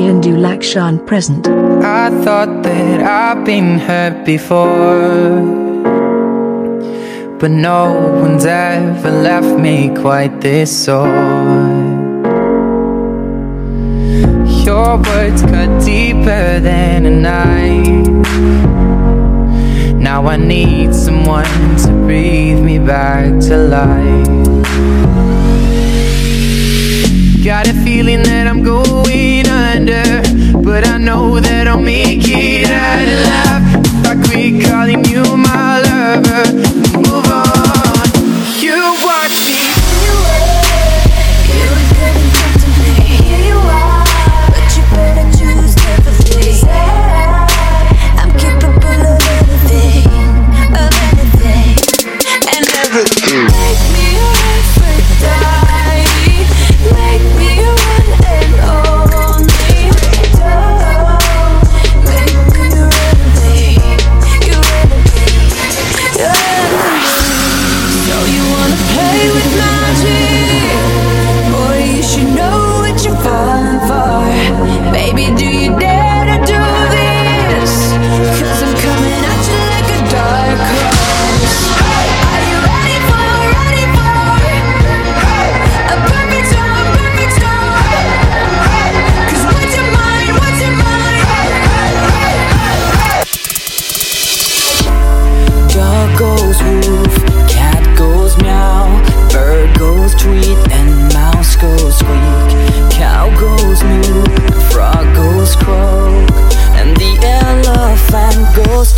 Ravindu Lakshan present. I thought that I'd been hurt before. But no one's ever left me quite this sore. Your words cut deeper than a knife. Now I need someone to breathe me back to life. Got a feeling that I'm going under, but I know that I'll make it out alive.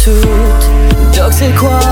toutes. Donc c'est quoi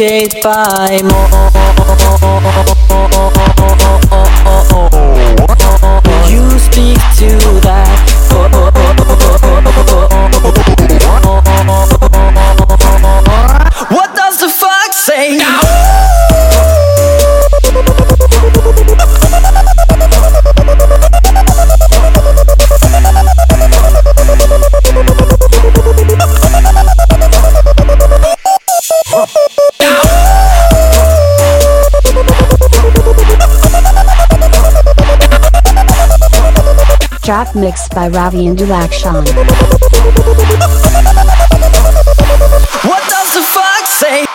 dictate by more. track mixed by Ravindu Lakshan. What does the fuck say?